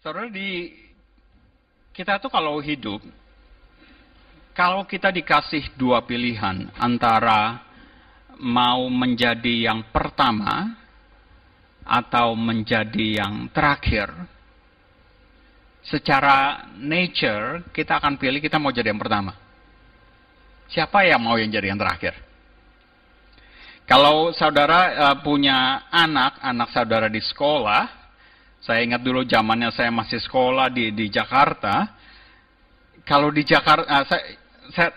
Saudara di kita tuh kalau hidup, kalau kita dikasih dua pilihan antara mau menjadi yang pertama atau menjadi yang terakhir, secara nature kita akan pilih kita mau jadi yang pertama. Siapa yang mau yang jadi yang terakhir? Kalau saudara uh, punya anak, anak saudara di sekolah, saya ingat dulu zamannya saya masih sekolah di di Jakarta. Kalau di Jakarta, uh, saya, saya,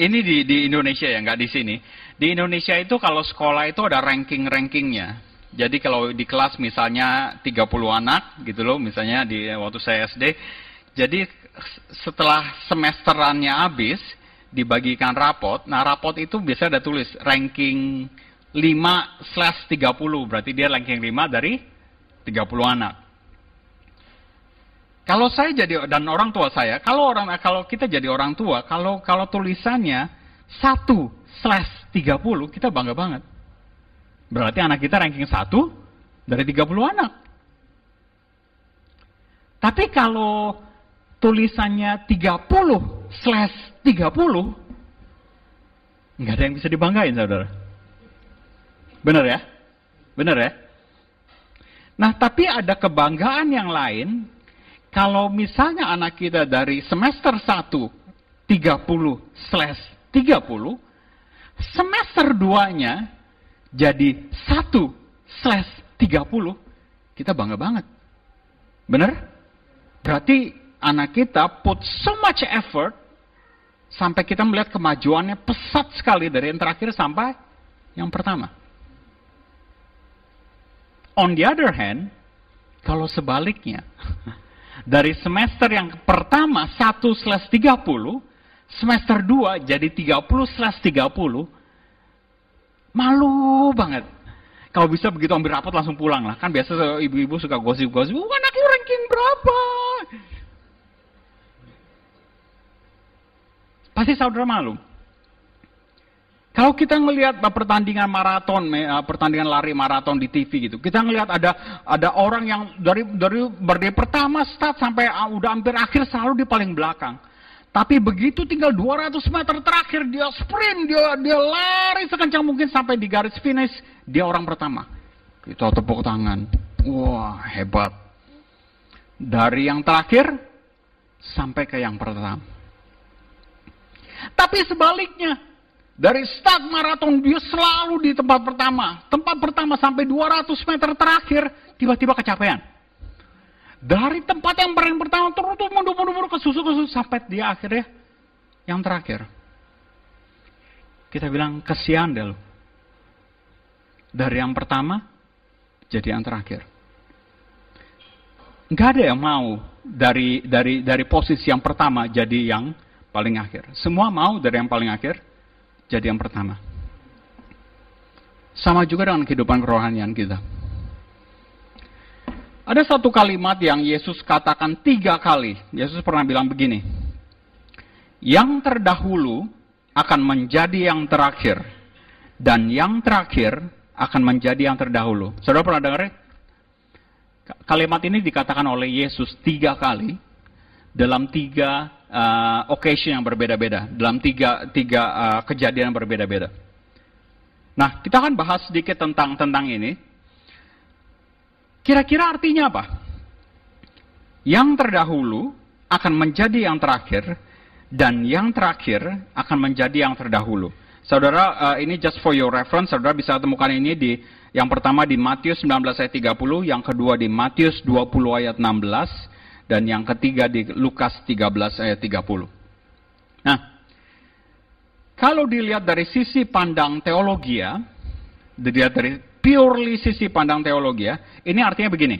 ini di, di Indonesia ya, nggak di sini. Di Indonesia itu kalau sekolah itu ada ranking-rankingnya. Jadi kalau di kelas misalnya 30 anak gitu loh, misalnya di waktu saya SD. Jadi setelah semesterannya habis, dibagikan rapot. Nah rapot itu biasa ada tulis ranking 5 slash 30, berarti dia ranking 5 dari 30 anak. Kalau saya jadi dan orang tua saya, kalau orang kalau kita jadi orang tua, kalau kalau tulisannya 1 slash 30, kita bangga banget. Berarti anak kita ranking 1 dari 30 anak. Tapi kalau tulisannya 30 slash 30, nggak ada yang bisa dibanggain, saudara. Benar ya? Benar ya? Nah, tapi ada kebanggaan yang lain kalau misalnya anak kita dari semester 1 30 slash 30, semester 2-nya jadi 1 slash 30, kita bangga banget. Benar? Berarti anak kita put so much effort sampai kita melihat kemajuannya pesat sekali dari yang terakhir sampai yang pertama. On the other hand, kalau sebaliknya, dari semester yang pertama 1 slash 30, semester 2 jadi 30 slash 30, malu banget. Kalau bisa begitu ambil rapat langsung pulang lah. Kan biasa ibu-ibu suka gosip-gosip, oh, anaknya ranking berapa? Pasti saudara malu. Kalau kita ngelihat pertandingan maraton, pertandingan lari maraton di TV gitu, kita ngelihat ada ada orang yang dari dari dari pertama start sampai ah, udah hampir akhir selalu di paling belakang. Tapi begitu tinggal 200 meter terakhir dia sprint, dia dia lari sekencang mungkin sampai di garis finish, dia orang pertama. Kita tepuk tangan. Wah, hebat. Dari yang terakhir sampai ke yang pertama. Tapi sebaliknya, dari start maraton dia selalu di tempat pertama. Tempat pertama sampai 200 meter terakhir, tiba-tiba kecapean. Dari tempat yang paling pertama terus mundur mundur mundur ke susu ke susu sampai dia akhirnya yang terakhir. Kita bilang kesian deh lo. Dari yang pertama jadi yang terakhir. Enggak ada yang mau dari dari dari posisi yang pertama jadi yang paling akhir. Semua mau dari yang paling akhir jadi yang pertama. Sama juga dengan kehidupan kerohanian kita. Ada satu kalimat yang Yesus katakan tiga kali. Yesus pernah bilang begini. Yang terdahulu akan menjadi yang terakhir. Dan yang terakhir akan menjadi yang terdahulu. Saudara pernah dengar? Kalimat ini dikatakan oleh Yesus tiga kali. Dalam tiga uh, occasion yang berbeda-beda. Dalam tiga, tiga uh, kejadian yang berbeda-beda. Nah, kita akan bahas sedikit tentang tentang ini. Kira-kira artinya apa? Yang terdahulu akan menjadi yang terakhir, dan yang terakhir akan menjadi yang terdahulu. Saudara, uh, ini just for your reference, saudara bisa temukan ini di yang pertama di Matius 19 ayat 30, yang kedua di Matius 20 ayat 16, dan yang ketiga di Lukas 13 ayat 30. Nah, kalau dilihat dari sisi pandang teologi ya, dilihat dari purely sisi pandang teologi ya, ini artinya begini.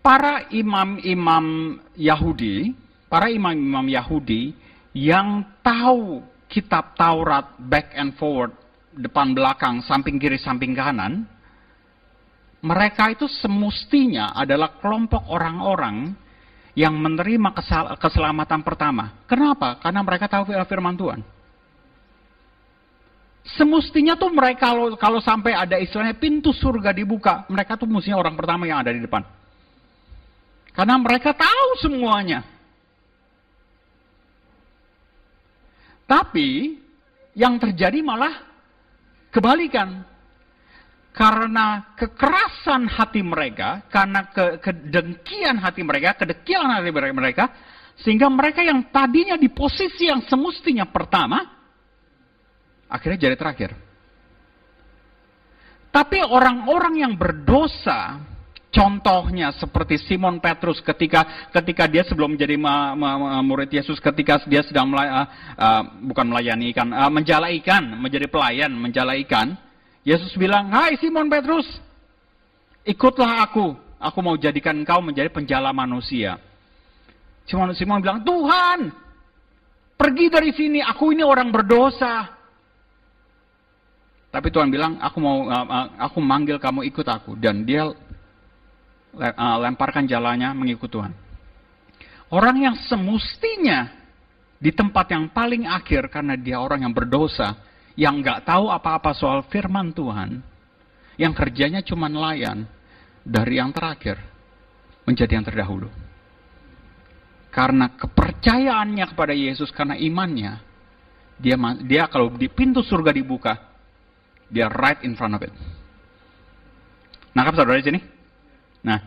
Para imam-imam Yahudi, para imam-imam Yahudi yang tahu kitab Taurat back and forward, depan belakang, samping kiri, samping kanan, mereka itu semestinya adalah kelompok orang-orang yang menerima keselamatan pertama. Kenapa? Karena mereka tahu firman Tuhan. Semestinya tuh mereka kalau, kalau sampai ada istilahnya pintu surga dibuka, mereka tuh mestinya orang pertama yang ada di depan. Karena mereka tahu semuanya. Tapi yang terjadi malah kebalikan. Karena kekerasan hati mereka, karena ke, kedengkian hati mereka, kedekilan hati mereka, sehingga mereka yang tadinya di posisi yang semestinya pertama, akhirnya jadi terakhir. Tapi orang-orang yang berdosa, Contohnya seperti Simon Petrus ketika ketika dia sebelum menjadi ma, ma, ma, murid Yesus, ketika dia sedang melay, uh, uh, bukan melayani ikan, uh, menjala ikan, menjadi pelayan, menjala ikan. Yesus bilang, Hai Simon Petrus, ikutlah aku, aku mau jadikan engkau menjadi penjala manusia. Simon, Simon bilang, Tuhan, pergi dari sini, aku ini orang berdosa. Tapi Tuhan bilang, aku mau, uh, aku manggil kamu ikut aku. Dan dia Eh, lemparkan jalannya mengikut Tuhan. Orang yang semestinya di tempat yang paling akhir karena dia orang yang berdosa, yang nggak tahu apa-apa soal firman Tuhan, yang kerjanya cuma nelayan, dari yang terakhir menjadi yang terdahulu. Karena kepercayaannya kepada Yesus, karena imannya, dia dia kalau di pintu surga dibuka, dia right in front of it. Nangkap saudara di sini? Nah,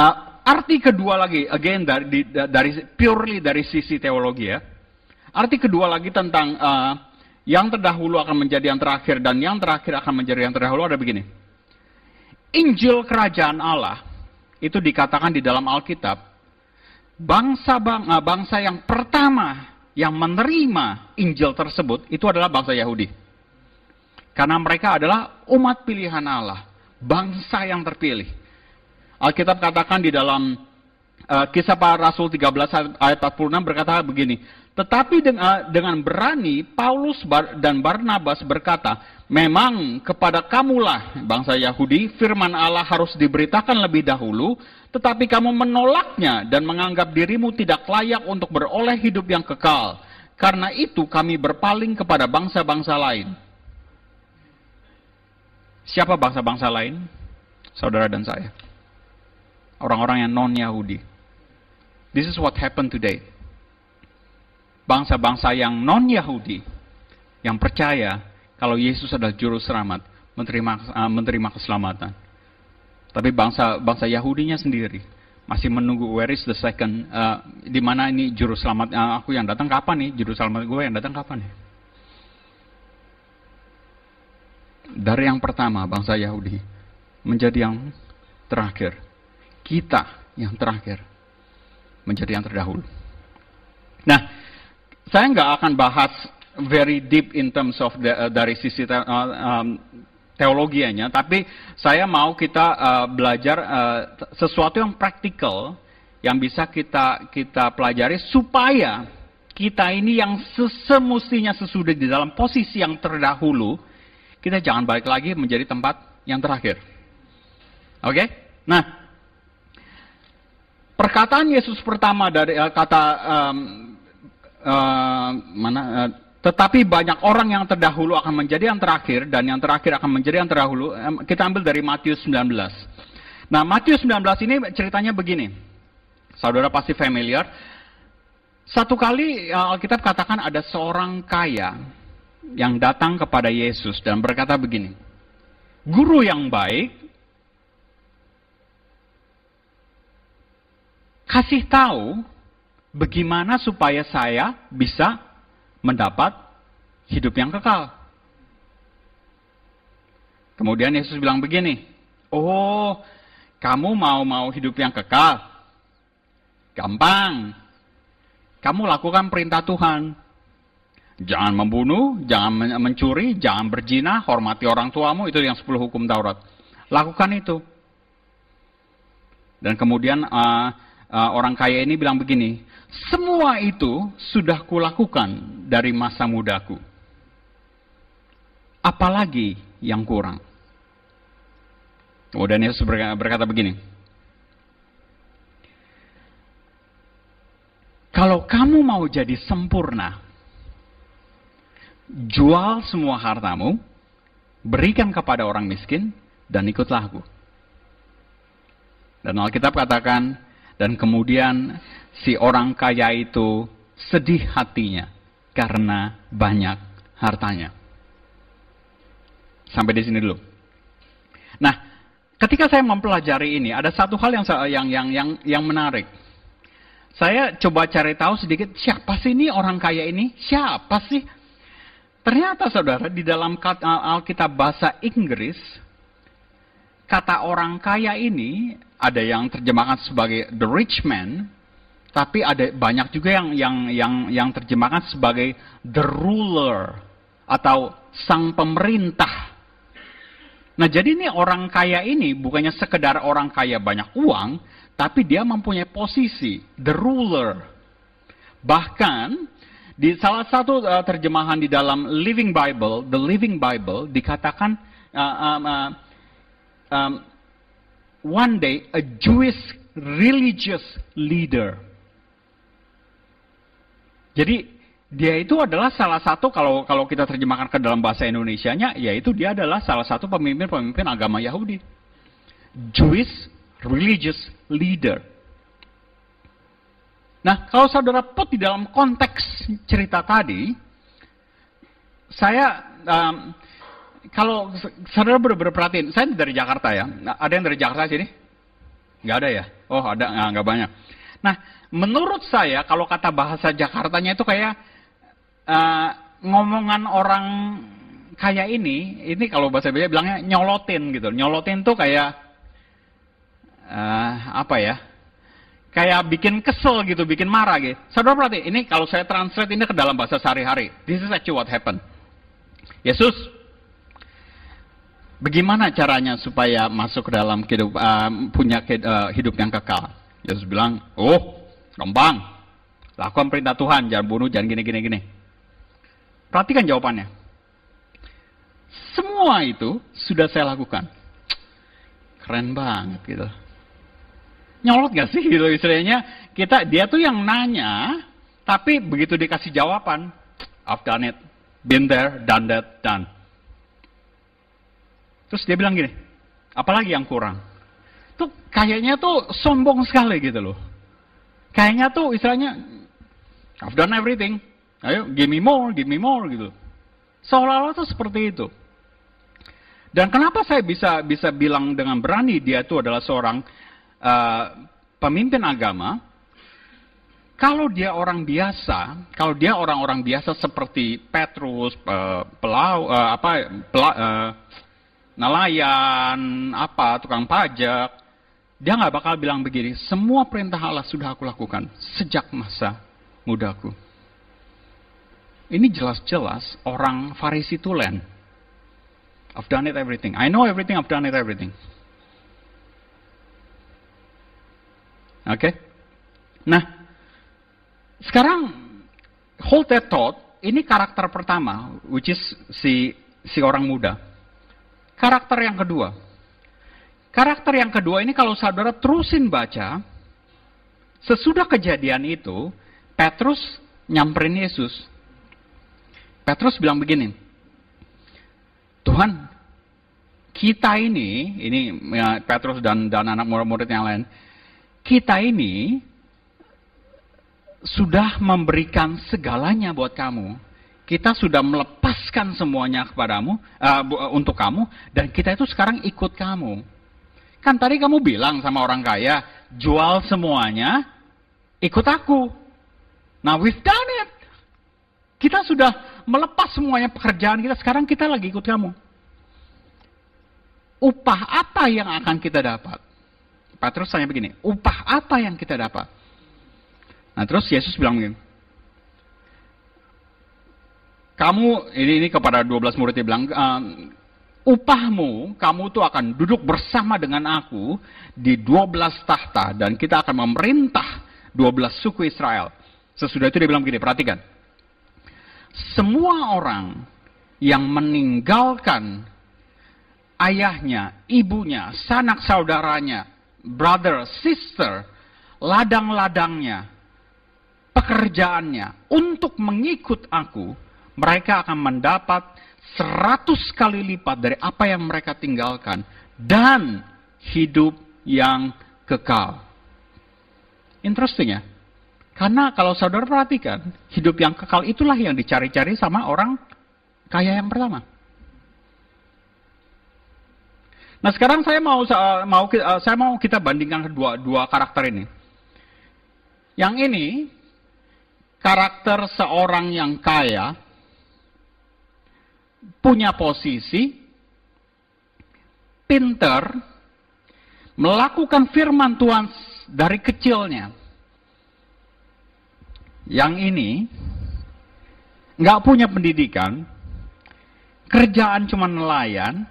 uh, arti kedua lagi, again dari, dari purely dari sisi teologi ya. Arti kedua lagi tentang uh, yang terdahulu akan menjadi yang terakhir dan yang terakhir akan menjadi yang terdahulu ada begini. Injil kerajaan Allah itu dikatakan di dalam Alkitab bangsa bang, uh, bangsa yang pertama yang menerima Injil tersebut itu adalah bangsa Yahudi. Karena mereka adalah umat pilihan Allah, bangsa yang terpilih. Alkitab katakan di dalam uh, kisah para rasul 13 ayat 46 berkata begini. Tetapi dengan, dengan berani Paulus dan Barnabas berkata, memang kepada kamulah bangsa Yahudi firman Allah harus diberitakan lebih dahulu, tetapi kamu menolaknya dan menganggap dirimu tidak layak untuk beroleh hidup yang kekal. Karena itu kami berpaling kepada bangsa-bangsa lain. Siapa bangsa-bangsa lain? Saudara dan saya orang-orang yang non-Yahudi. This is what happened today. Bangsa-bangsa yang non-Yahudi, yang percaya kalau Yesus adalah juru selamat, menerima, uh, menerima keselamatan. Tapi bangsa bangsa Yahudinya sendiri masih menunggu where is the second, uh, di mana ini juru selamat uh, aku yang datang kapan nih, juru selamat gue yang datang kapan nih? Dari yang pertama bangsa Yahudi menjadi yang terakhir kita yang terakhir menjadi yang terdahulu. Nah, saya nggak akan bahas very deep in terms of the, uh, dari sisi te, uh, um, teologianya, tapi saya mau kita uh, belajar uh, sesuatu yang praktikal yang bisa kita kita pelajari supaya kita ini yang sesemestinya sesudah di dalam posisi yang terdahulu, kita jangan balik lagi menjadi tempat yang terakhir. Oke? Okay? Nah, Perkataan Yesus pertama dari kata um, uh, mana uh, tetapi banyak orang yang terdahulu akan menjadi yang terakhir dan yang terakhir akan menjadi yang terdahulu. Kita ambil dari Matius 19. Nah, Matius 19 ini ceritanya begini. Saudara pasti familiar. Satu kali Alkitab katakan ada seorang kaya yang datang kepada Yesus dan berkata begini. Guru yang baik, kasih tahu bagaimana supaya saya bisa mendapat hidup yang kekal. Kemudian Yesus bilang begini, oh kamu mau-mau hidup yang kekal? Gampang. Kamu lakukan perintah Tuhan. Jangan membunuh, jangan mencuri, jangan berzina, hormati orang tuamu, itu yang 10 hukum Taurat. Lakukan itu. Dan kemudian uh, uh, orang kaya ini bilang begini, semua itu sudah kulakukan dari masa mudaku. Apalagi yang kurang? Kemudian Yesus berkata begini, Kalau kamu mau jadi sempurna, jual semua hartamu, berikan kepada orang miskin, dan ikutlah aku. Dan Alkitab katakan, Dan kemudian si orang kaya itu sedih hatinya karena banyak hartanya. Sampai di sini dulu. Nah, ketika saya mempelajari ini, ada satu hal yang yang yang yang, menarik. Saya coba cari tahu sedikit siapa sih ini orang kaya ini? Siapa sih? Ternyata saudara di dalam Alkitab bahasa Inggris kata orang kaya ini ada yang terjemahkan sebagai the rich man, tapi ada banyak juga yang yang yang yang terjemahkan sebagai the ruler atau sang pemerintah. Nah, jadi ini orang kaya ini bukannya sekedar orang kaya banyak uang, tapi dia mempunyai posisi the ruler. Bahkan di salah satu uh, terjemahan di dalam Living Bible, the Living Bible dikatakan uh, um, uh, um, one day a Jewish religious leader. Jadi dia itu adalah salah satu kalau kalau kita terjemahkan ke dalam bahasa Indonesia-nya yaitu dia adalah salah satu pemimpin-pemimpin agama Yahudi. Jewish religious leader. Nah, kalau saudara put di dalam konteks cerita tadi, saya um, kalau saudara benar-benar perhatiin, saya dari Jakarta ya. Ada yang dari Jakarta sini? Nggak ada ya? Oh, ada, nggak, nggak banyak. Nah, menurut saya kalau kata bahasa Jakartanya itu kayak uh, ngomongan orang kaya ini, ini kalau bahasa Bali bilangnya nyolotin gitu. Nyolotin tuh kayak uh, apa ya? Kayak bikin kesel gitu, bikin marah gitu. Saudara perhati, ini kalau saya translate ini ke dalam bahasa sehari-hari. This is actually what happened. Yesus Bagaimana caranya supaya masuk ke dalam hidup, uh, punya uh, hidup yang kekal? Yesus bilang, oh, gampang. Lakukan perintah Tuhan, jangan bunuh, jangan gini, gini, gini. Perhatikan jawabannya. Semua itu sudah saya lakukan. Keren banget gitu. Nyolot gak sih gitu istilahnya? Kita dia tuh yang nanya, tapi begitu dikasih jawaban, I've done it, been there, done that, done. Terus dia bilang gini, apalagi yang kurang? Tuh kayaknya tuh sombong sekali gitu loh. Kayaknya tuh istilahnya, I've done everything. Ayo, give me more, give me more gitu. Seolah-olah tuh seperti itu. Dan kenapa saya bisa bisa bilang dengan berani dia itu adalah seorang uh, pemimpin agama? Kalau dia orang biasa, kalau dia orang-orang biasa seperti Petrus, uh, pelau, uh, apa, pela, uh, nelayan, apa, tukang pajak, dia nggak bakal bilang begini, semua perintah Allah sudah aku lakukan sejak masa mudaku. Ini jelas-jelas orang Farisi tulen. I've done it everything. I know everything, I've done it everything. Oke? Okay? Nah, sekarang hold that thought, ini karakter pertama, which is si si orang muda. Karakter yang kedua. Karakter yang kedua ini kalau saudara terusin baca, sesudah kejadian itu, Petrus nyamperin Yesus. Petrus bilang begini, Tuhan, kita ini, ini ya, Petrus dan, dan anak murid-murid yang lain, kita ini sudah memberikan segalanya buat kamu kita sudah melepaskan semuanya kepadamu uh, untuk kamu dan kita itu sekarang ikut kamu. Kan tadi kamu bilang sama orang kaya, jual semuanya, ikut aku. Nah, we've done it. Kita sudah melepas semuanya pekerjaan kita, sekarang kita lagi ikut kamu. Upah apa yang akan kita dapat? Petrus tanya begini, upah apa yang kita dapat? Nah, terus Yesus bilang begini, kamu ini ini kepada 12 muridnya bilang uh, upahmu kamu tuh akan duduk bersama dengan aku di 12 tahta dan kita akan memerintah 12 suku Israel. Sesudah itu dia bilang begini, perhatikan. Semua orang yang meninggalkan ayahnya, ibunya, sanak saudaranya, brother, sister, ladang-ladangnya, pekerjaannya untuk mengikut aku, mereka akan mendapat seratus kali lipat dari apa yang mereka tinggalkan dan hidup yang kekal. Interesting ya. Karena kalau saudara perhatikan, hidup yang kekal itulah yang dicari-cari sama orang kaya yang pertama. Nah sekarang saya mau mau saya mau kita bandingkan kedua dua karakter ini. Yang ini karakter seorang yang kaya punya posisi pinter melakukan firman Tuhan dari kecilnya yang ini nggak punya pendidikan, kerjaan cuma nelayan,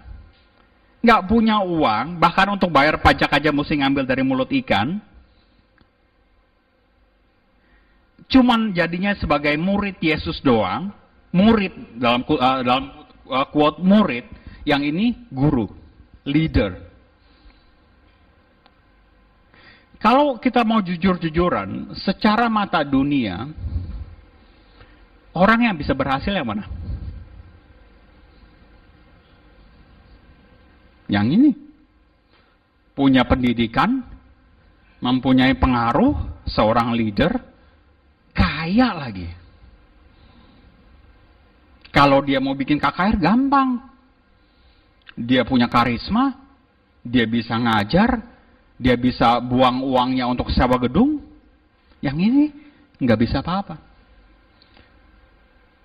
nggak punya uang, bahkan untuk bayar pajak aja mesti ngambil dari mulut ikan. Cuman jadinya sebagai murid Yesus doang, murid dalam uh, dalam uh, quote murid, yang ini guru, leader. Kalau kita mau jujur-jujuran, secara mata dunia, orang yang bisa berhasil yang mana? Yang ini. Punya pendidikan, mempunyai pengaruh, seorang leader, kaya lagi. Kalau dia mau bikin KKR gampang. Dia punya karisma, dia bisa ngajar, dia bisa buang uangnya untuk sewa gedung. Yang ini nggak bisa apa-apa.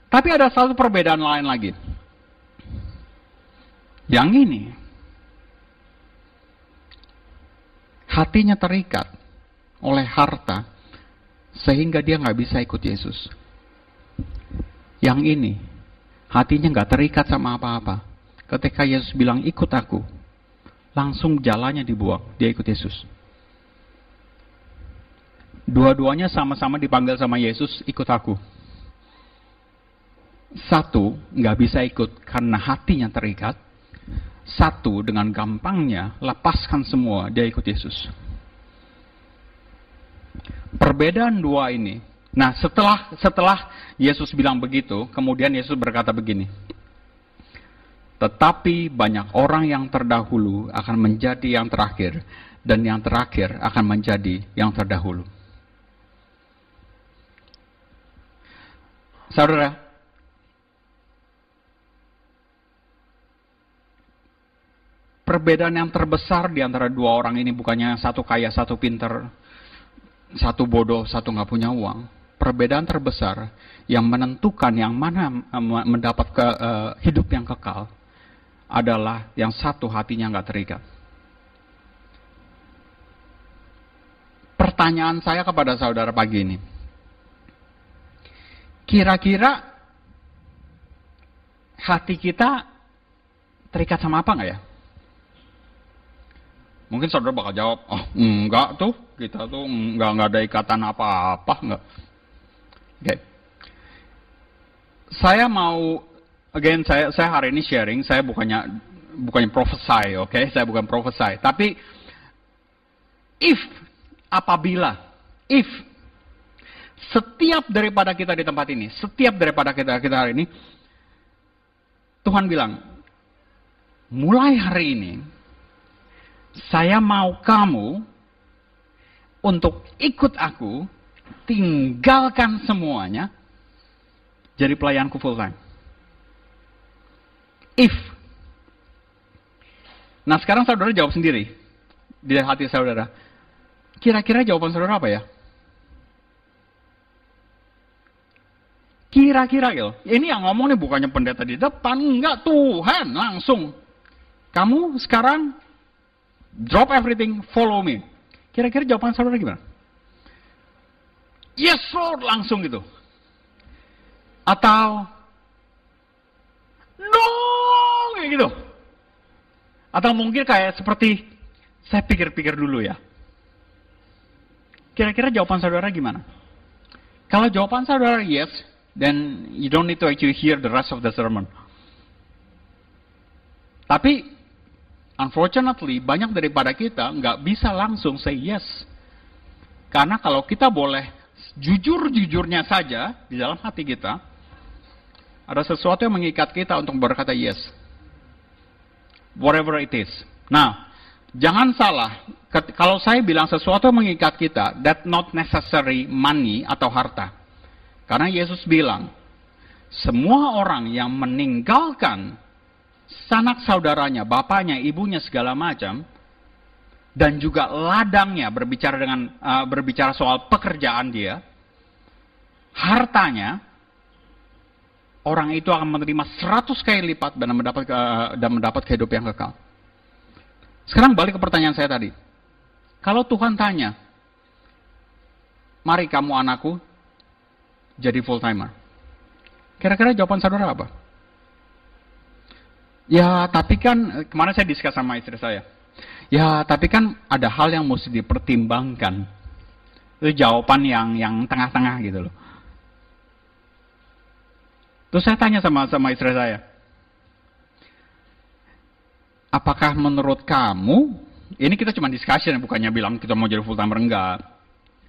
Tapi ada satu perbedaan lain lagi. Yang ini, hatinya terikat oleh harta, sehingga dia nggak bisa ikut Yesus. Yang ini, hatinya nggak terikat sama apa-apa. Ketika Yesus bilang, ikut aku, langsung jalannya dibuang. Dia ikut Yesus. Dua-duanya sama-sama dipanggil sama Yesus, ikut aku. Satu, nggak bisa ikut karena hatinya terikat. Satu, dengan gampangnya, lepaskan semua, dia ikut Yesus. Perbedaan dua ini. Nah, setelah setelah Yesus bilang begitu, kemudian Yesus berkata begini. Tetapi banyak orang yang terdahulu akan menjadi yang terakhir, dan yang terakhir akan menjadi yang terdahulu. Saudara, perbedaan yang terbesar di antara dua orang ini bukannya satu kaya, satu pinter, satu bodoh, satu nggak punya uang. Perbedaan terbesar yang menentukan yang mana mendapat ke, uh, hidup yang kekal adalah yang satu hatinya nggak terikat. Pertanyaan saya kepada saudara pagi ini, kira-kira hati kita terikat sama apa nggak ya? Mungkin saudara bakal jawab, oh enggak tuh, kita tuh enggak, enggak ada ikatan apa-apa, enggak. Oke. Okay. Saya mau again saya saya hari ini sharing, saya bukannya bukannya prophesy, oke? Okay? Saya bukan prophesy, tapi if apabila if setiap daripada kita di tempat ini, setiap daripada kita kita hari ini Tuhan bilang, mulai hari ini saya mau kamu untuk ikut aku, tinggalkan semuanya, jadi pelayanku full time. If. Nah sekarang saudara jawab sendiri. Di hati saudara. Kira-kira jawaban saudara apa ya? Kira-kira gitu. Ini yang ngomong nih bukannya pendeta di depan. Enggak, Tuhan langsung. Kamu sekarang drop everything, follow me. Kira-kira jawaban saudara gimana? Yes Lord, langsung gitu. Atau, no, kayak gitu. Atau mungkin kayak seperti, saya pikir-pikir dulu ya. Kira-kira jawaban saudara gimana? Kalau jawaban saudara yes, then you don't need to actually hear the rest of the sermon. Tapi, unfortunately, banyak daripada kita nggak bisa langsung say yes. Karena kalau kita boleh jujur-jujurnya saja di dalam hati kita, ada sesuatu yang mengikat kita untuk berkata yes whatever it is. Nah, Jangan salah, kalau saya bilang sesuatu mengikat kita, that not necessary money atau harta. Karena Yesus bilang, semua orang yang meninggalkan sanak saudaranya, bapaknya, ibunya segala macam, dan juga ladangnya berbicara dengan uh, berbicara soal pekerjaan dia, hartanya, orang itu akan menerima 100 kali lipat dan mendapat uh, dan mendapat kehidupan yang kekal. Sekarang balik ke pertanyaan saya tadi. Kalau Tuhan tanya, mari kamu anakku jadi full timer. Kira-kira jawaban saudara apa? Ya, tapi kan kemarin saya diskus sama istri saya. Ya, tapi kan ada hal yang mesti dipertimbangkan. Itu jawaban yang yang tengah-tengah gitu loh. Terus saya tanya sama sama istri saya, apakah menurut kamu, ini kita cuma discussion, bukannya bilang kita mau jadi full timer enggak.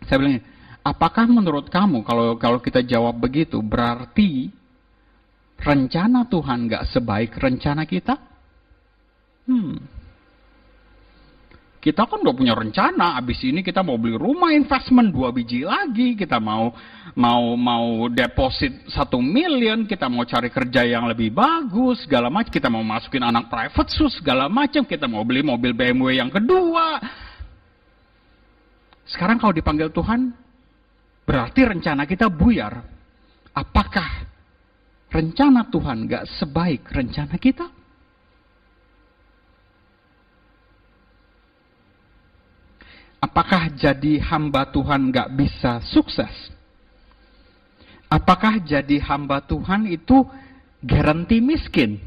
Saya bilang, apakah menurut kamu kalau kalau kita jawab begitu berarti rencana Tuhan nggak sebaik rencana kita? Hmm. Kita kan udah punya rencana, abis ini kita mau beli rumah investment dua biji lagi, kita mau mau mau deposit satu million, kita mau cari kerja yang lebih bagus, segala macam, kita mau masukin anak private sus, segala macam, kita mau beli mobil BMW yang kedua. Sekarang kalau dipanggil Tuhan, berarti rencana kita buyar. Apakah rencana Tuhan gak sebaik rencana kita? Apakah jadi hamba Tuhan gak bisa sukses? Apakah jadi hamba Tuhan itu garanti miskin?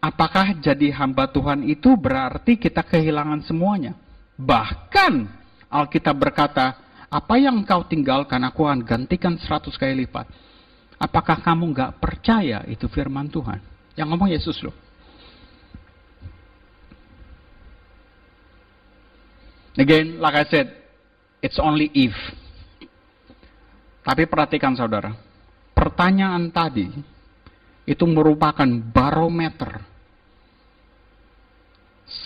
Apakah jadi hamba Tuhan itu berarti kita kehilangan semuanya? Bahkan Alkitab berkata, apa yang kau tinggalkan aku akan gantikan seratus kali lipat. Apakah kamu gak percaya itu firman Tuhan? Yang ngomong Yesus loh. Again, like I said, it's only if. Tapi perhatikan saudara, pertanyaan tadi itu merupakan barometer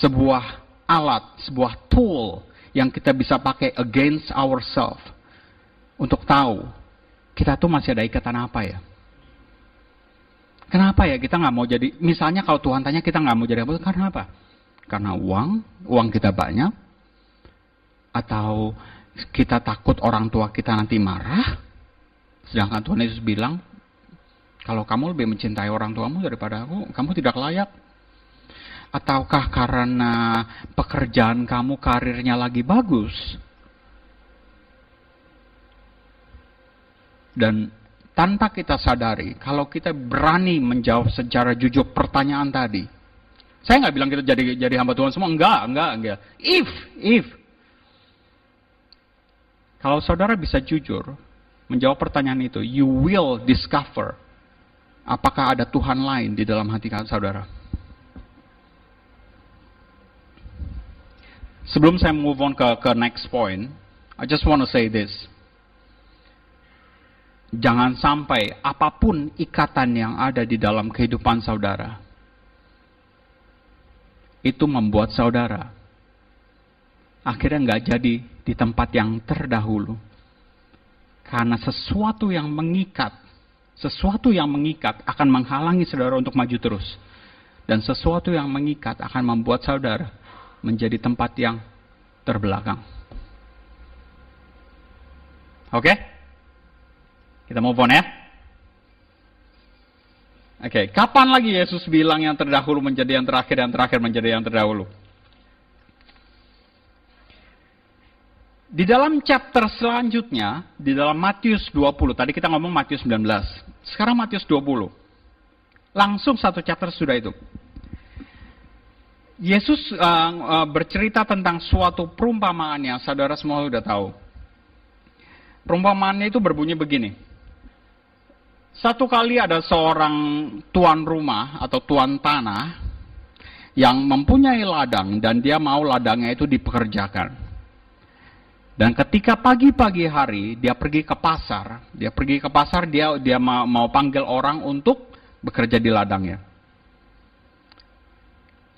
sebuah alat, sebuah tool yang kita bisa pakai against ourselves untuk tahu kita tuh masih ada ikatan apa ya. Kenapa ya kita nggak mau jadi, misalnya kalau Tuhan tanya kita nggak mau jadi apa, karena apa? Karena uang, uang kita banyak, atau kita takut orang tua kita nanti marah, sedangkan Tuhan Yesus bilang, kalau kamu lebih mencintai orang tuamu daripada aku, kamu tidak layak. Ataukah karena pekerjaan kamu karirnya lagi bagus? Dan tanpa kita sadari, kalau kita berani menjawab secara jujur pertanyaan tadi, saya nggak bilang kita jadi jadi hamba Tuhan semua, enggak, enggak, enggak. If, if kalau saudara bisa jujur menjawab pertanyaan itu, you will discover apakah ada Tuhan lain di dalam hati saudara. Sebelum saya move on ke, ke next point, I just want to say this. Jangan sampai apa pun ikatan yang ada di dalam kehidupan saudara, itu membuat saudara akhirnya nggak jadi di tempat yang terdahulu. Karena sesuatu yang mengikat, sesuatu yang mengikat akan menghalangi saudara untuk maju terus. Dan sesuatu yang mengikat akan membuat saudara menjadi tempat yang terbelakang. Oke? Okay? Kita move on ya. Oke, okay. kapan lagi Yesus bilang yang terdahulu menjadi yang terakhir, yang terakhir menjadi yang terdahulu? Di dalam chapter selanjutnya, di dalam Matius 20, tadi kita ngomong Matius 19, sekarang Matius 20. Langsung satu chapter sudah itu. Yesus uh, uh, bercerita tentang suatu perumpamaan yang saudara semua sudah tahu. Perumpamaannya itu berbunyi begini. Satu kali ada seorang tuan rumah atau tuan tanah yang mempunyai ladang dan dia mau ladangnya itu dipekerjakan. Dan ketika pagi-pagi hari dia pergi ke pasar, dia pergi ke pasar dia dia mau, mau panggil orang untuk bekerja di ladangnya.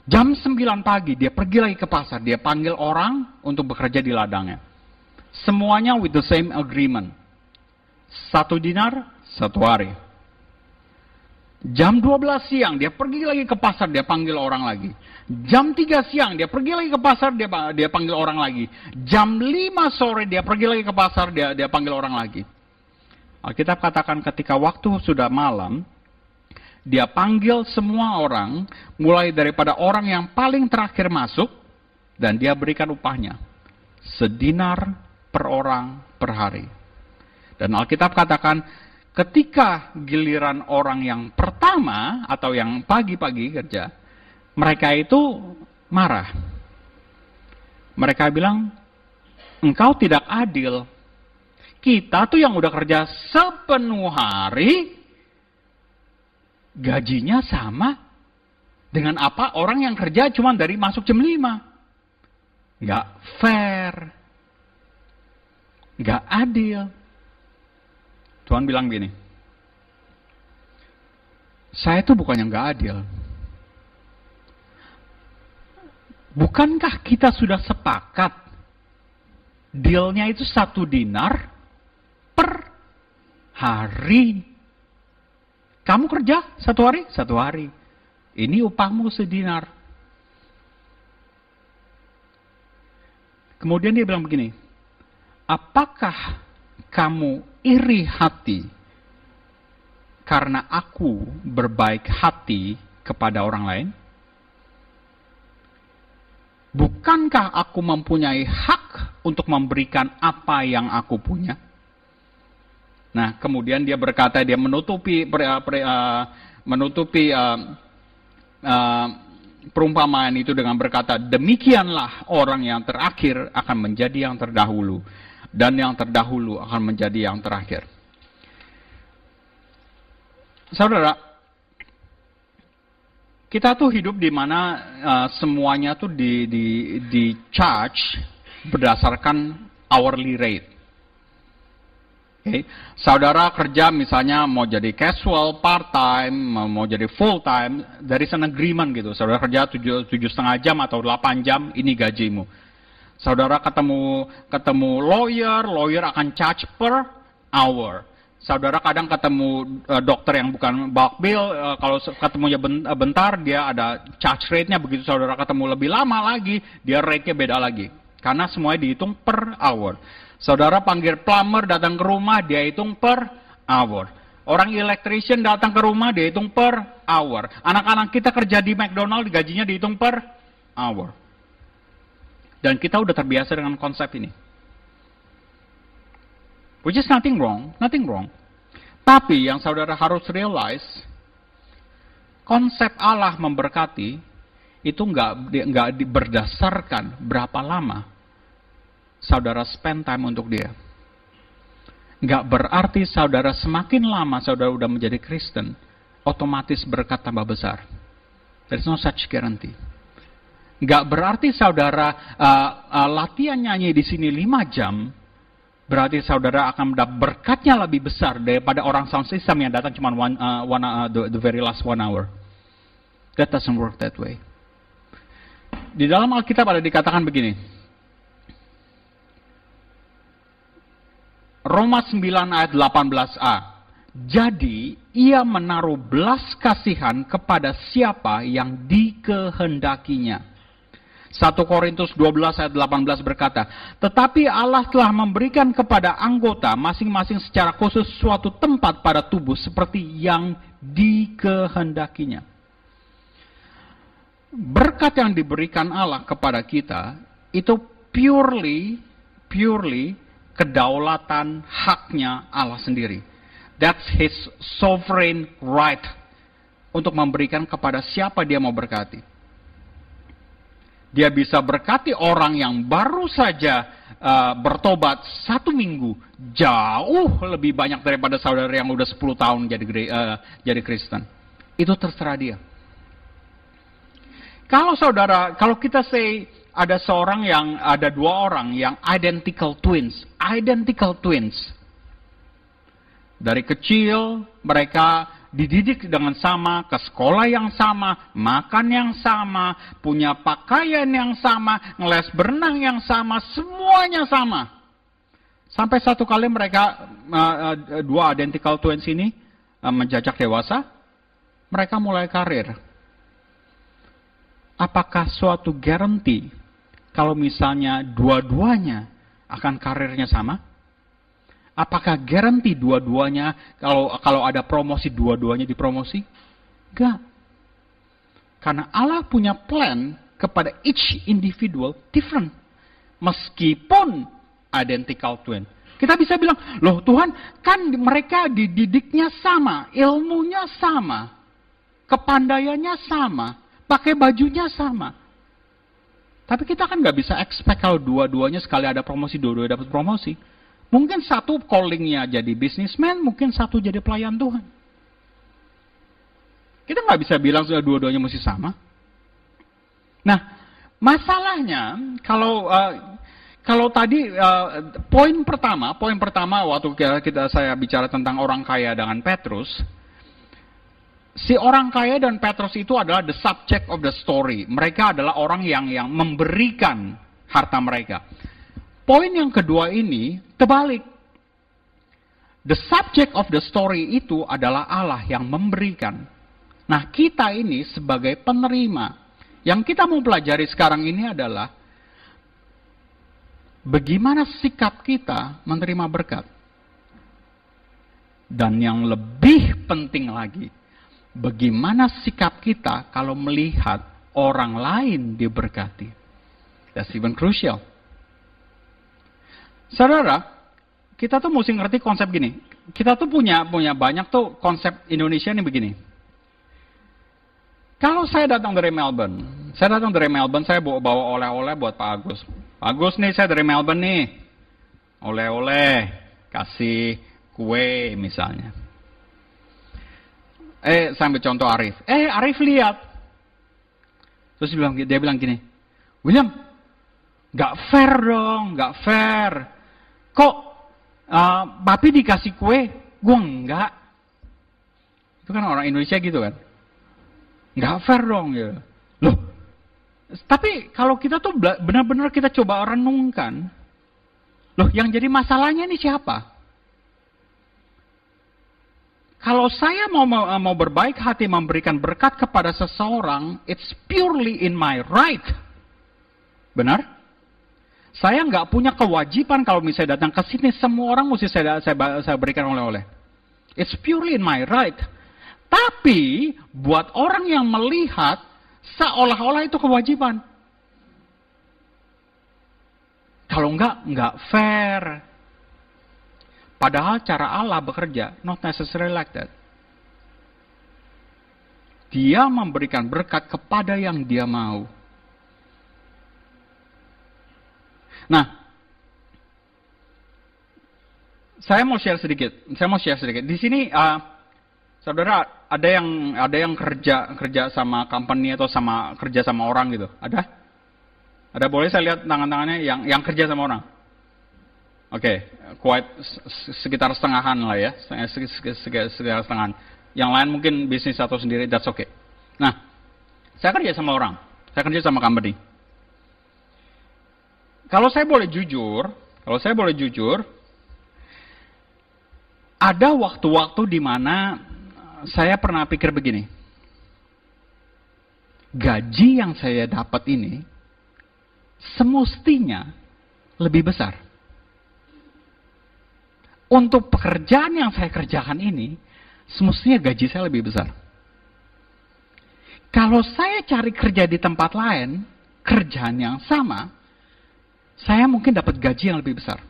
Jam 9 pagi dia pergi lagi ke pasar, dia panggil orang untuk bekerja di ladangnya. Semuanya with the same agreement. Satu dinar, satu hari. Jam 12 siang dia pergi lagi ke pasar, dia panggil orang lagi. Jam 3 siang dia pergi lagi ke pasar, dia dia panggil orang lagi. Jam 5 sore dia pergi lagi ke pasar, dia dia panggil orang lagi. Alkitab katakan ketika waktu sudah malam, dia panggil semua orang, mulai daripada orang yang paling terakhir masuk, dan dia berikan upahnya. Sedinar per orang per hari. Dan Alkitab katakan, ketika giliran orang yang pertama, atau yang pagi-pagi kerja, mereka itu marah. Mereka bilang, engkau tidak adil. Kita tuh yang udah kerja sepenuh hari, gajinya sama dengan apa orang yang kerja cuma dari masuk jam 5. Nggak fair. Nggak adil. Tuhan bilang gini, saya itu bukannya nggak adil. Bukankah kita sudah sepakat dealnya itu satu dinar per hari? Kamu kerja satu hari? Satu hari. Ini upahmu sedinar. Kemudian dia bilang begini, apakah kamu iri hati karena aku berbaik hati kepada orang lain? Bukankah aku mempunyai hak untuk memberikan apa yang aku punya? Nah, kemudian dia berkata dia menutupi uh, menutupi uh, uh, perumpamaan itu dengan berkata, demikianlah orang yang terakhir akan menjadi yang terdahulu, dan yang terdahulu akan menjadi yang terakhir. Saudara, kita tuh hidup di mana uh, semuanya tuh di, di, di charge berdasarkan hourly rate. Okay. Saudara kerja misalnya mau jadi casual, part time, mau jadi full time, dari sana agreement gitu. Saudara kerja tujuh setengah jam atau delapan jam, ini gajimu. Saudara ketemu ketemu lawyer, lawyer akan charge per hour. Saudara kadang ketemu uh, dokter yang bukan bulk bill, uh, kalau ketemunya eh, bentar, dia ada charge rate-nya. Begitu saudara ketemu lebih lama lagi, dia rate-nya beda lagi. Karena semuanya dihitung per hour. Saudara panggil plumber datang ke rumah, dia hitung per hour. Orang electrician datang ke rumah, dia hitung per hour. Anak-anak kita kerja di McDonald, gajinya dihitung per hour. Dan kita udah terbiasa dengan konsep ini. Which is nothing wrong, nothing wrong. Tapi yang saudara harus realize, konsep Allah memberkati itu nggak nggak berdasarkan berapa lama saudara spend time untuk dia. Nggak berarti saudara semakin lama saudara udah menjadi Kristen, otomatis berkat tambah besar. There's no such guarantee. Nggak berarti saudara uh, uh, latihan nyanyi di sini 5 jam, berarti saudara akan mendapat berkatnya lebih besar daripada orang sound system yang datang cuma one, uh, one, uh, the, the very last one hour. That doesn't work that way. Di dalam Alkitab ada dikatakan begini, Roma 9 ayat 18a. Jadi ia menaruh belas kasihan kepada siapa yang dikehendakinya. 1 Korintus 12 ayat 18 berkata, Tetapi Allah telah memberikan kepada anggota masing-masing secara khusus suatu tempat pada tubuh seperti yang dikehendakinya. Berkat yang diberikan Allah kepada kita itu purely, purely kedaulatan haknya Allah sendiri. That's his sovereign right untuk memberikan kepada siapa dia mau berkati. Dia bisa berkati orang yang baru saja uh, bertobat satu minggu jauh lebih banyak daripada saudara yang udah 10 tahun jadi uh, jadi Kristen. Itu terserah dia. Kalau saudara, kalau kita say ada seorang yang ada dua orang yang identical twins, identical twins. Dari kecil mereka dididik dengan sama, ke sekolah yang sama, makan yang sama, punya pakaian yang sama, ngeles berenang yang sama, semuanya sama. Sampai satu kali mereka, uh, uh, dua identical twins ini, uh, menjajak dewasa, mereka mulai karir. Apakah suatu garansi kalau misalnya dua-duanya akan karirnya sama? Apakah garanti dua-duanya kalau kalau ada promosi dua-duanya dipromosi? Enggak. Karena Allah punya plan kepada each individual different. Meskipun identical twin. Kita bisa bilang, loh Tuhan kan mereka dididiknya sama, ilmunya sama, kepandaiannya sama, pakai bajunya sama. Tapi kita kan nggak bisa expect kalau dua-duanya sekali ada promosi, dua-duanya dapat promosi. Mungkin satu callingnya jadi bisnismen, mungkin satu jadi pelayan Tuhan. Kita nggak bisa bilang sudah dua-duanya mesti sama. Nah, masalahnya kalau uh, kalau tadi uh, poin pertama, poin pertama waktu kita, kita saya bicara tentang orang kaya dengan Petrus, si orang kaya dan Petrus itu adalah the subject of the story. Mereka adalah orang yang yang memberikan harta mereka. Poin yang kedua ini terbalik. The subject of the story itu adalah Allah yang memberikan. Nah, kita ini sebagai penerima. Yang kita mau pelajari sekarang ini adalah bagaimana sikap kita menerima berkat. Dan yang lebih penting lagi, bagaimana sikap kita kalau melihat orang lain diberkati. That's even crucial. Saudara, kita tuh mesti ngerti konsep gini. Kita tuh punya punya banyak tuh konsep Indonesia nih begini. Kalau saya datang dari Melbourne, saya datang dari Melbourne, saya bawa oleh-oleh buat Pak Agus. Pak Agus nih, saya dari Melbourne nih. Oleh-oleh, kasih kue misalnya. Eh, saya ambil contoh Arif. Eh, Arif lihat. Terus dia bilang, dia bilang gini, William, gak fair dong, gak fair kok uh, papi dikasih kue, gue enggak. Itu kan orang Indonesia gitu kan. Enggak fair dong ya. Loh, tapi kalau kita tuh benar-benar kita coba renungkan, loh yang jadi masalahnya ini siapa? Kalau saya mau mau berbaik hati memberikan berkat kepada seseorang, it's purely in my right. Benar? Saya nggak punya kewajiban kalau misalnya datang ke sini semua orang mesti saya, saya, saya berikan oleh-oleh. It's purely in my right. Tapi buat orang yang melihat seolah-olah itu kewajiban. Kalau enggak, enggak fair. Padahal cara Allah bekerja, not necessarily like that. Dia memberikan berkat kepada yang dia mau. Nah, saya mau share sedikit. Saya mau share sedikit. Di sini, uh, saudara, ada yang ada yang kerja kerja sama company atau sama kerja sama orang gitu. Ada? Ada boleh saya lihat tangan-tangannya yang yang kerja sama orang? Oke, okay, quite sekitar setengahan lah ya, sekitar, setengahan. Yang lain mungkin bisnis atau sendiri, that's okay. Nah, saya kerja sama orang, saya kerja sama company. Kalau saya boleh jujur, kalau saya boleh jujur, ada waktu-waktu di mana saya pernah pikir begini. Gaji yang saya dapat ini semestinya lebih besar. Untuk pekerjaan yang saya kerjakan ini, semestinya gaji saya lebih besar. Kalau saya cari kerja di tempat lain, kerjaan yang sama, saya mungkin dapat gaji yang lebih besar.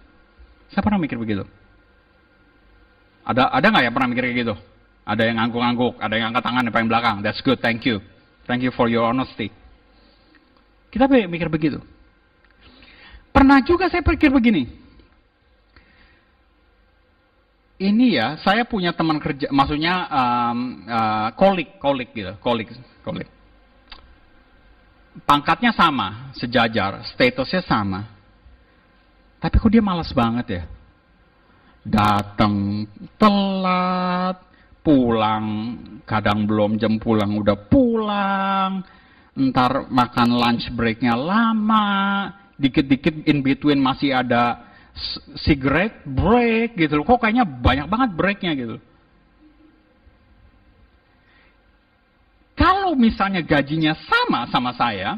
Saya pernah mikir begitu. Ada ada nggak yang pernah mikir kayak gitu? Ada yang ngangguk-ngangguk, ada yang angkat tangan di paling belakang. That's good, thank you. Thank you for your honesty. Kita mikir begitu. Pernah juga saya pikir begini. Ini ya, saya punya teman kerja, maksudnya um, uh, kolik, kolik gitu, kolik, kolik. Pangkatnya sama, sejajar, statusnya sama. Tapi kok dia malas banget ya? Datang telat, pulang, kadang belum jam pulang udah pulang, ntar makan lunch breaknya lama, dikit-dikit in between masih ada cigarette break gitu loh. Kok kayaknya banyak banget breaknya gitu. Kalau misalnya gajinya sama sama saya,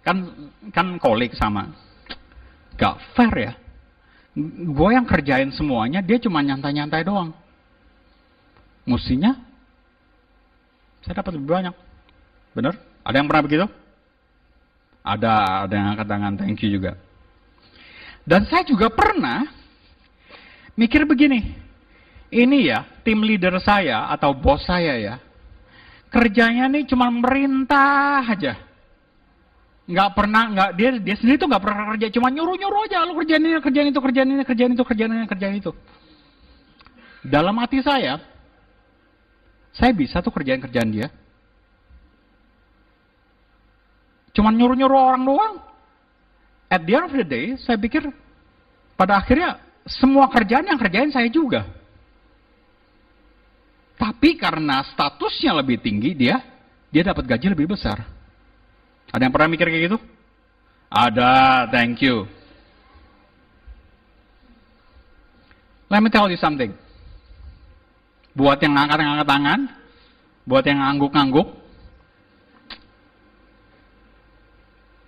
kan kan kolik sama, gak fair ya. Gue yang kerjain semuanya, dia cuma nyantai-nyantai doang. Mestinya saya dapat lebih banyak. Benar? Ada yang pernah begitu? Ada, ada yang angkat tangan, thank you juga. Dan saya juga pernah mikir begini, ini ya tim leader saya atau bos saya ya, kerjanya nih cuma merintah aja. Nggak pernah, nggak dia dia sendiri tuh nggak pernah kerja, cuma nyuruh nyuruh aja, lu kerjaan ini, kerjaan itu, kerjaan ini, kerjaan itu, kerjaan ini, kerjaan itu. Dalam hati saya, saya bisa tuh kerjaan kerjaan dia. Cuma nyuruh-nyuruh orang doang. At the end of the day, saya pikir pada akhirnya semua kerjaan yang kerjain saya juga. Tapi karena statusnya lebih tinggi, dia dia dapat gaji lebih besar. Ada yang pernah mikir kayak gitu? Ada, thank you. Let me tell you something. Buat yang ngangkat-ngangkat tangan, buat yang ngangguk-ngangguk,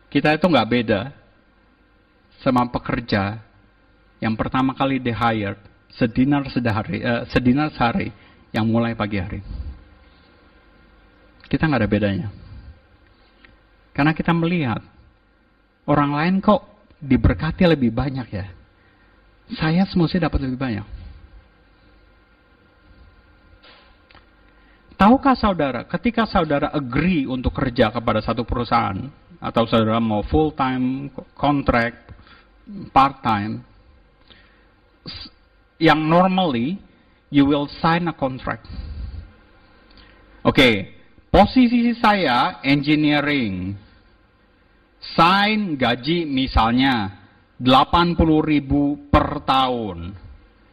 Kita itu nggak beda sama pekerja yang pertama kali di hired sedinar sedahari, uh, sedinar sehari yang mulai pagi hari. Kita nggak ada bedanya. Karena kita melihat orang lain kok diberkati lebih banyak ya. Saya semestinya dapat lebih banyak. Tahukah saudara, ketika saudara agree untuk kerja kepada satu perusahaan, atau saudara mau full time, contract, part time, yang normally you will sign a contract. Oke, okay, posisi saya engineering, sign gaji misalnya 80 ribu per tahun.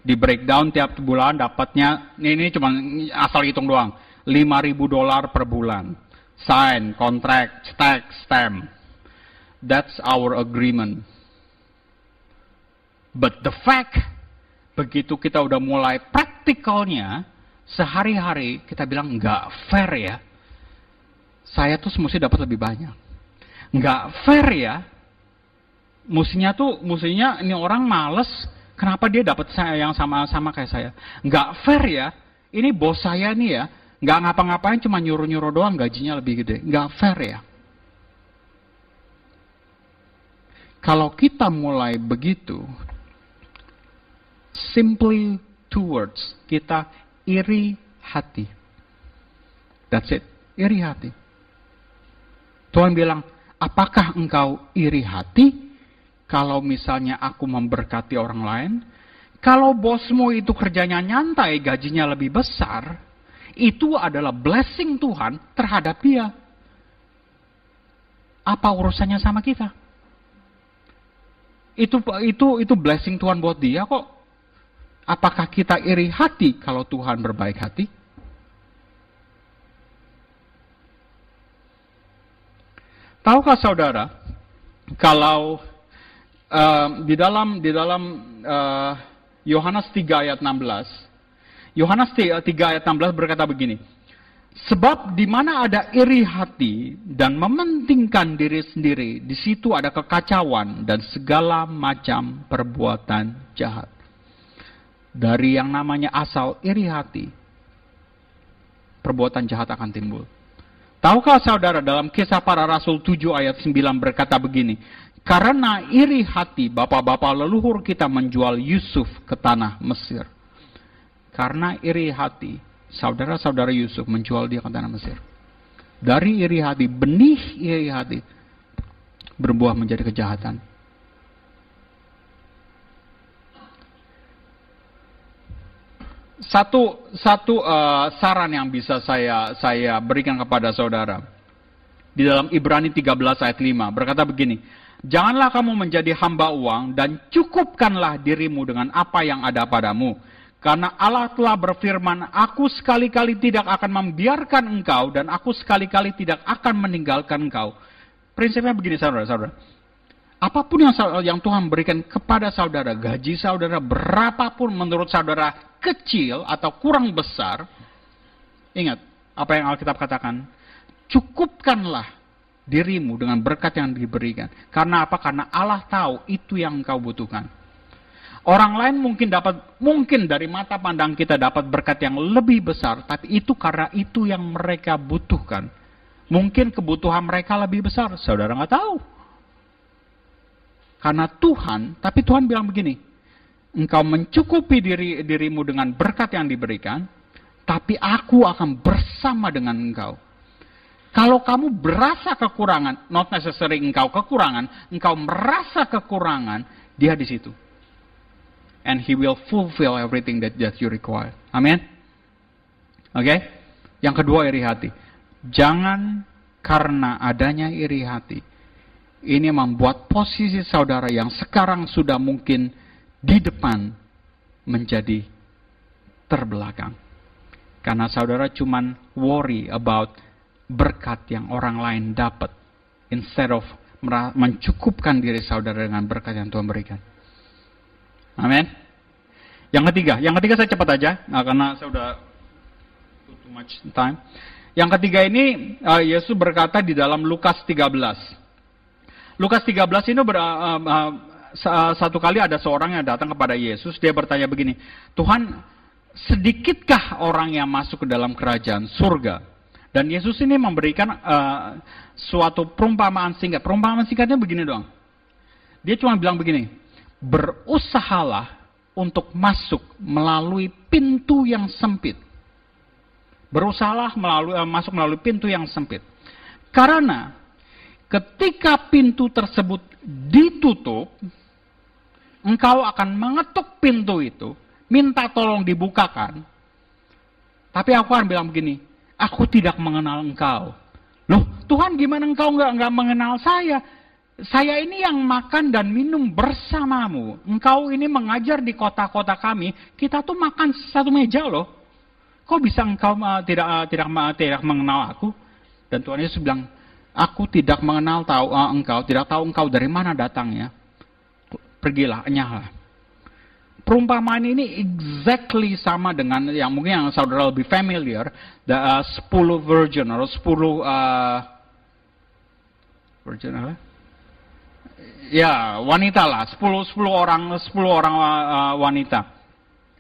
Di breakdown tiap bulan dapatnya, ini, ini cuma asal hitung doang, 5 ribu dolar per bulan sign, contract, stack, stamp. That's our agreement. But the fact, begitu kita udah mulai praktikalnya, sehari-hari kita bilang nggak fair ya. Saya tuh mesti dapat lebih banyak. Nggak fair ya. Musinya tuh, musinya ini orang males, kenapa dia dapat saya yang sama-sama kayak saya? Nggak fair ya. Ini bos saya nih ya, Nggak ngapa-ngapain cuma nyuruh-nyuruh doang gajinya lebih gede. Nggak fair ya. Kalau kita mulai begitu, simply two words, kita iri hati. That's it, iri hati. Tuhan bilang, apakah engkau iri hati kalau misalnya aku memberkati orang lain? Kalau bosmu itu kerjanya nyantai, gajinya lebih besar, itu adalah blessing Tuhan terhadap dia. Apa urusannya sama kita? Itu itu itu blessing Tuhan buat dia kok. Apakah kita iri hati kalau Tuhan berbaik hati? Tahukah saudara, kalau uh, di dalam di dalam uh, Yohanes 3 ayat 16, Yohanes 3 ayat 16 berkata begini, Sebab di mana ada iri hati dan mementingkan diri sendiri, di situ ada kekacauan dan segala macam perbuatan jahat. Dari yang namanya asal iri hati, perbuatan jahat akan timbul. Tahukah saudara dalam kisah para rasul 7 ayat 9 berkata begini, karena iri hati bapak-bapak leluhur kita menjual Yusuf ke tanah Mesir. Karena iri hati, saudara-saudara Yusuf menjual dia ke tanah Mesir. Dari iri hati, benih iri hati berbuah menjadi kejahatan. Satu satu uh, saran yang bisa saya saya berikan kepada saudara di dalam Ibrani 13 ayat 5 berkata begini, Janganlah kamu menjadi hamba uang dan cukupkanlah dirimu dengan apa yang ada padamu Karena Allah telah berfirman, aku sekali-kali tidak akan membiarkan engkau dan aku sekali-kali tidak akan meninggalkan engkau. Prinsipnya begini saudara-saudara. Apa pun yang, yang Tuhan berikan kepada saudara, gaji saudara berapapun menurut saudara kecil atau kurang besar, ingat apa yang Alkitab katakan, cukupkanlah dirimu dengan berkat yang diberikan. Karena apa? Karena Allah tahu itu yang engkau butuhkan. Orang lain mungkin dapat, mungkin dari mata pandang kita dapat berkat yang lebih besar, tapi itu karena itu yang mereka butuhkan. Mungkin kebutuhan mereka lebih besar, saudara nggak tahu. Karena Tuhan, tapi Tuhan bilang begini, engkau mencukupi diri, dirimu dengan berkat yang diberikan, tapi aku akan bersama dengan engkau. Kalau kamu berasa kekurangan, not necessary engkau kekurangan, engkau merasa kekurangan, dia di situ and He will fulfill everything that, that you require. Amin. Oke? Okay? Yang kedua iri hati. Jangan karena adanya iri hati. Ini membuat posisi saudara yang sekarang sudah mungkin di depan menjadi terbelakang. Karena saudara cuman worry about berkat yang orang lain dapat. Instead of mencukupkan diri saudara dengan berkat yang Tuhan berikan. Amin. Yang ketiga, yang ketiga saya cepat aja, nah, karena saya udah too much time. Yang ketiga ini uh, Yesus berkata di dalam Lukas 13. Lukas 13 ini ber, uh, uh, satu kali ada seorang yang datang kepada Yesus, dia bertanya begini, Tuhan, sedikitkah orang yang masuk ke dalam kerajaan surga? Dan Yesus ini memberikan uh, suatu perumpamaan singkat. Perumpamaan singkatnya begini doang. Dia cuma bilang begini, berusahalah untuk masuk melalui pintu yang sempit. Berusahalah melalui, uh, masuk melalui pintu yang sempit. Karena ketika pintu tersebut ditutup, engkau akan mengetuk pintu itu, minta tolong dibukakan. Tapi aku akan bilang begini, aku tidak mengenal engkau. Loh, Tuhan gimana engkau nggak nggak mengenal saya? saya ini yang makan dan minum bersamamu. Engkau ini mengajar di kota-kota kami. Kita tuh makan satu meja loh. Kok bisa engkau uh, tidak uh, tidak uh, tidak mengenal aku? Dan Tuhan Yesus bilang, aku tidak mengenal tahu uh, engkau, tidak tahu engkau dari mana datangnya. Pergilah, enyahlah. Perumpamaan ini exactly sama dengan yang mungkin yang saudara lebih familiar, the uh, 10 virgin atau 10 uh, virgin apa? ya wanita lah, 10 10 orang 10 orang uh, wanita.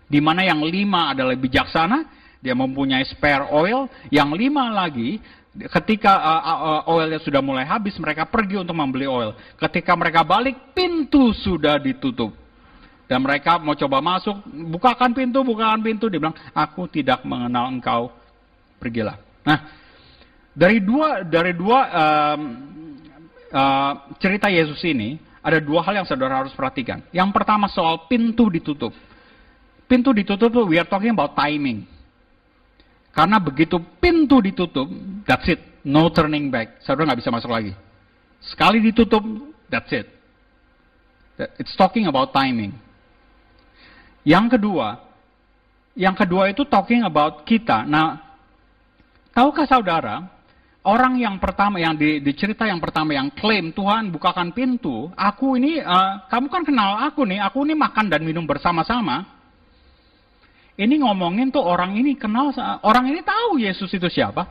Di mana yang lima adalah bijaksana, dia mempunyai spare oil, yang lima lagi ketika uh, uh, oilnya sudah mulai habis, mereka pergi untuk membeli oil. Ketika mereka balik, pintu sudah ditutup. Dan mereka mau coba masuk, bukakan pintu, bukakan pintu. Dia bilang, aku tidak mengenal engkau, pergilah. Nah, dari dua dari dua um, uh, cerita Yesus ini, ada dua hal yang saudara harus perhatikan. Yang pertama soal pintu ditutup. Pintu ditutup we are talking about timing. Karena begitu pintu ditutup, that's it. No turning back. Saudara nggak bisa masuk lagi. Sekali ditutup, that's it. It's talking about timing. Yang kedua, yang kedua itu talking about kita. Nah, tahukah saudara, orang yang pertama yang di, di cerita yang pertama yang klaim Tuhan bukakan pintu, aku ini uh, kamu kan kenal aku nih, aku ini makan dan minum bersama-sama. Ini ngomongin tuh orang ini kenal orang ini tahu Yesus itu siapa.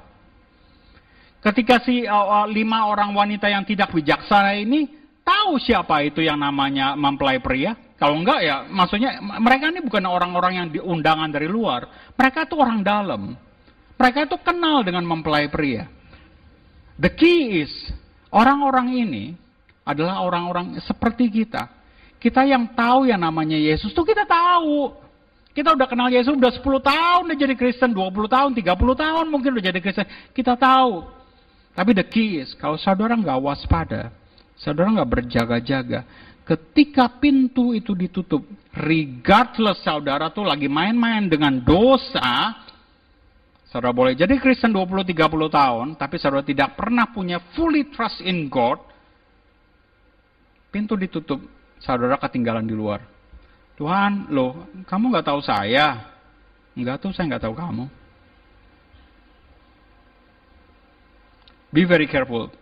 Ketika si uh, lima orang wanita yang tidak bijaksana ini tahu siapa itu yang namanya mempelai pria. Kalau enggak ya, maksudnya mereka ini bukan orang-orang yang diundangan dari luar. Mereka itu orang dalam. Mereka itu kenal dengan mempelai pria. The key is, orang-orang ini adalah orang-orang seperti kita. Kita yang tahu yang namanya Yesus tuh kita tahu. Kita udah kenal Yesus udah 10 tahun udah jadi Kristen, 20 tahun, 30 tahun mungkin udah jadi Kristen. Kita tahu. Tapi the key is, kalau saudara nggak waspada, saudara nggak berjaga-jaga, ketika pintu itu ditutup, regardless saudara tuh lagi main-main dengan dosa, Saudara boleh jadi Kristen 20-30 tahun, tapi saudara tidak pernah punya fully trust in God, pintu ditutup, saudara ketinggalan di luar. Tuhan, loh, kamu nggak tahu saya? Enggak tuh, saya nggak tahu kamu. Be very careful.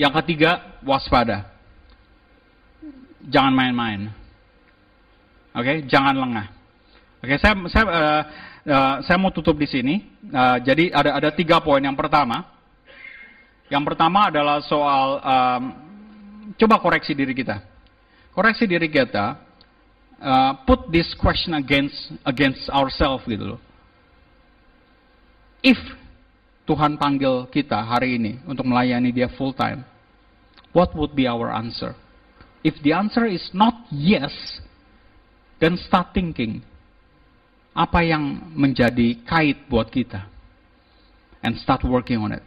Yang ketiga, waspada. Jangan main-main. Oke, okay? jangan lengah. Oke, okay, saya saya uh, uh, saya mau tutup di sini. Uh, jadi ada ada tiga poin. Yang pertama, yang pertama adalah soal um, coba koreksi diri kita. Koreksi diri kita. Uh, put this question against against ourselves gitu loh. If Tuhan panggil kita hari ini untuk melayani dia full time, what would be our answer? If the answer is not yes, then start thinking, apa yang menjadi kait buat kita? And start working on it.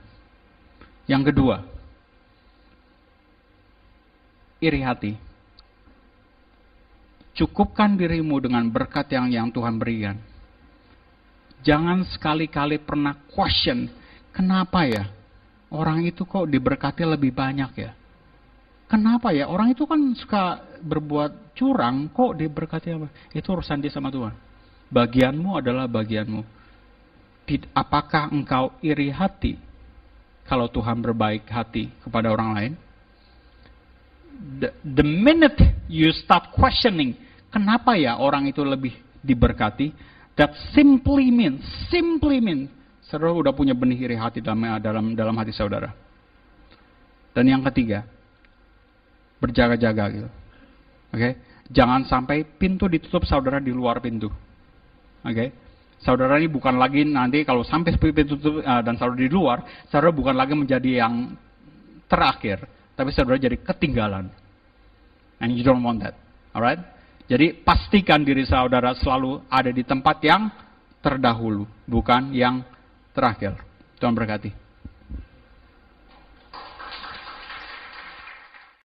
Yang kedua, iri hati. Cukupkan dirimu dengan berkat yang yang Tuhan berikan. Jangan sekali-kali pernah question Kenapa ya? Orang itu kok diberkati lebih banyak ya? Kenapa ya? Orang itu kan suka berbuat curang, kok diberkati apa? Itu urusan dia sama Tuhan. Bagianmu adalah bagianmu. Apakah engkau iri hati kalau Tuhan berbaik hati kepada orang lain? The, the minute you start questioning, kenapa ya orang itu lebih diberkati? That simply means, simply means, saudara udah punya benih iri hati dalam dalam dalam hati saudara. Dan yang ketiga, berjaga-jaga gitu. Oke, okay? jangan sampai pintu ditutup saudara di luar pintu. Oke, okay? saudara ini bukan lagi nanti kalau sampai pintu tutup uh, dan saudara di luar, saudara bukan lagi menjadi yang terakhir, tapi saudara jadi ketinggalan. And you don't want that. Alright? Jadi pastikan diri saudara selalu ada di tempat yang terdahulu, bukan yang terakhir. Tuhan berkati.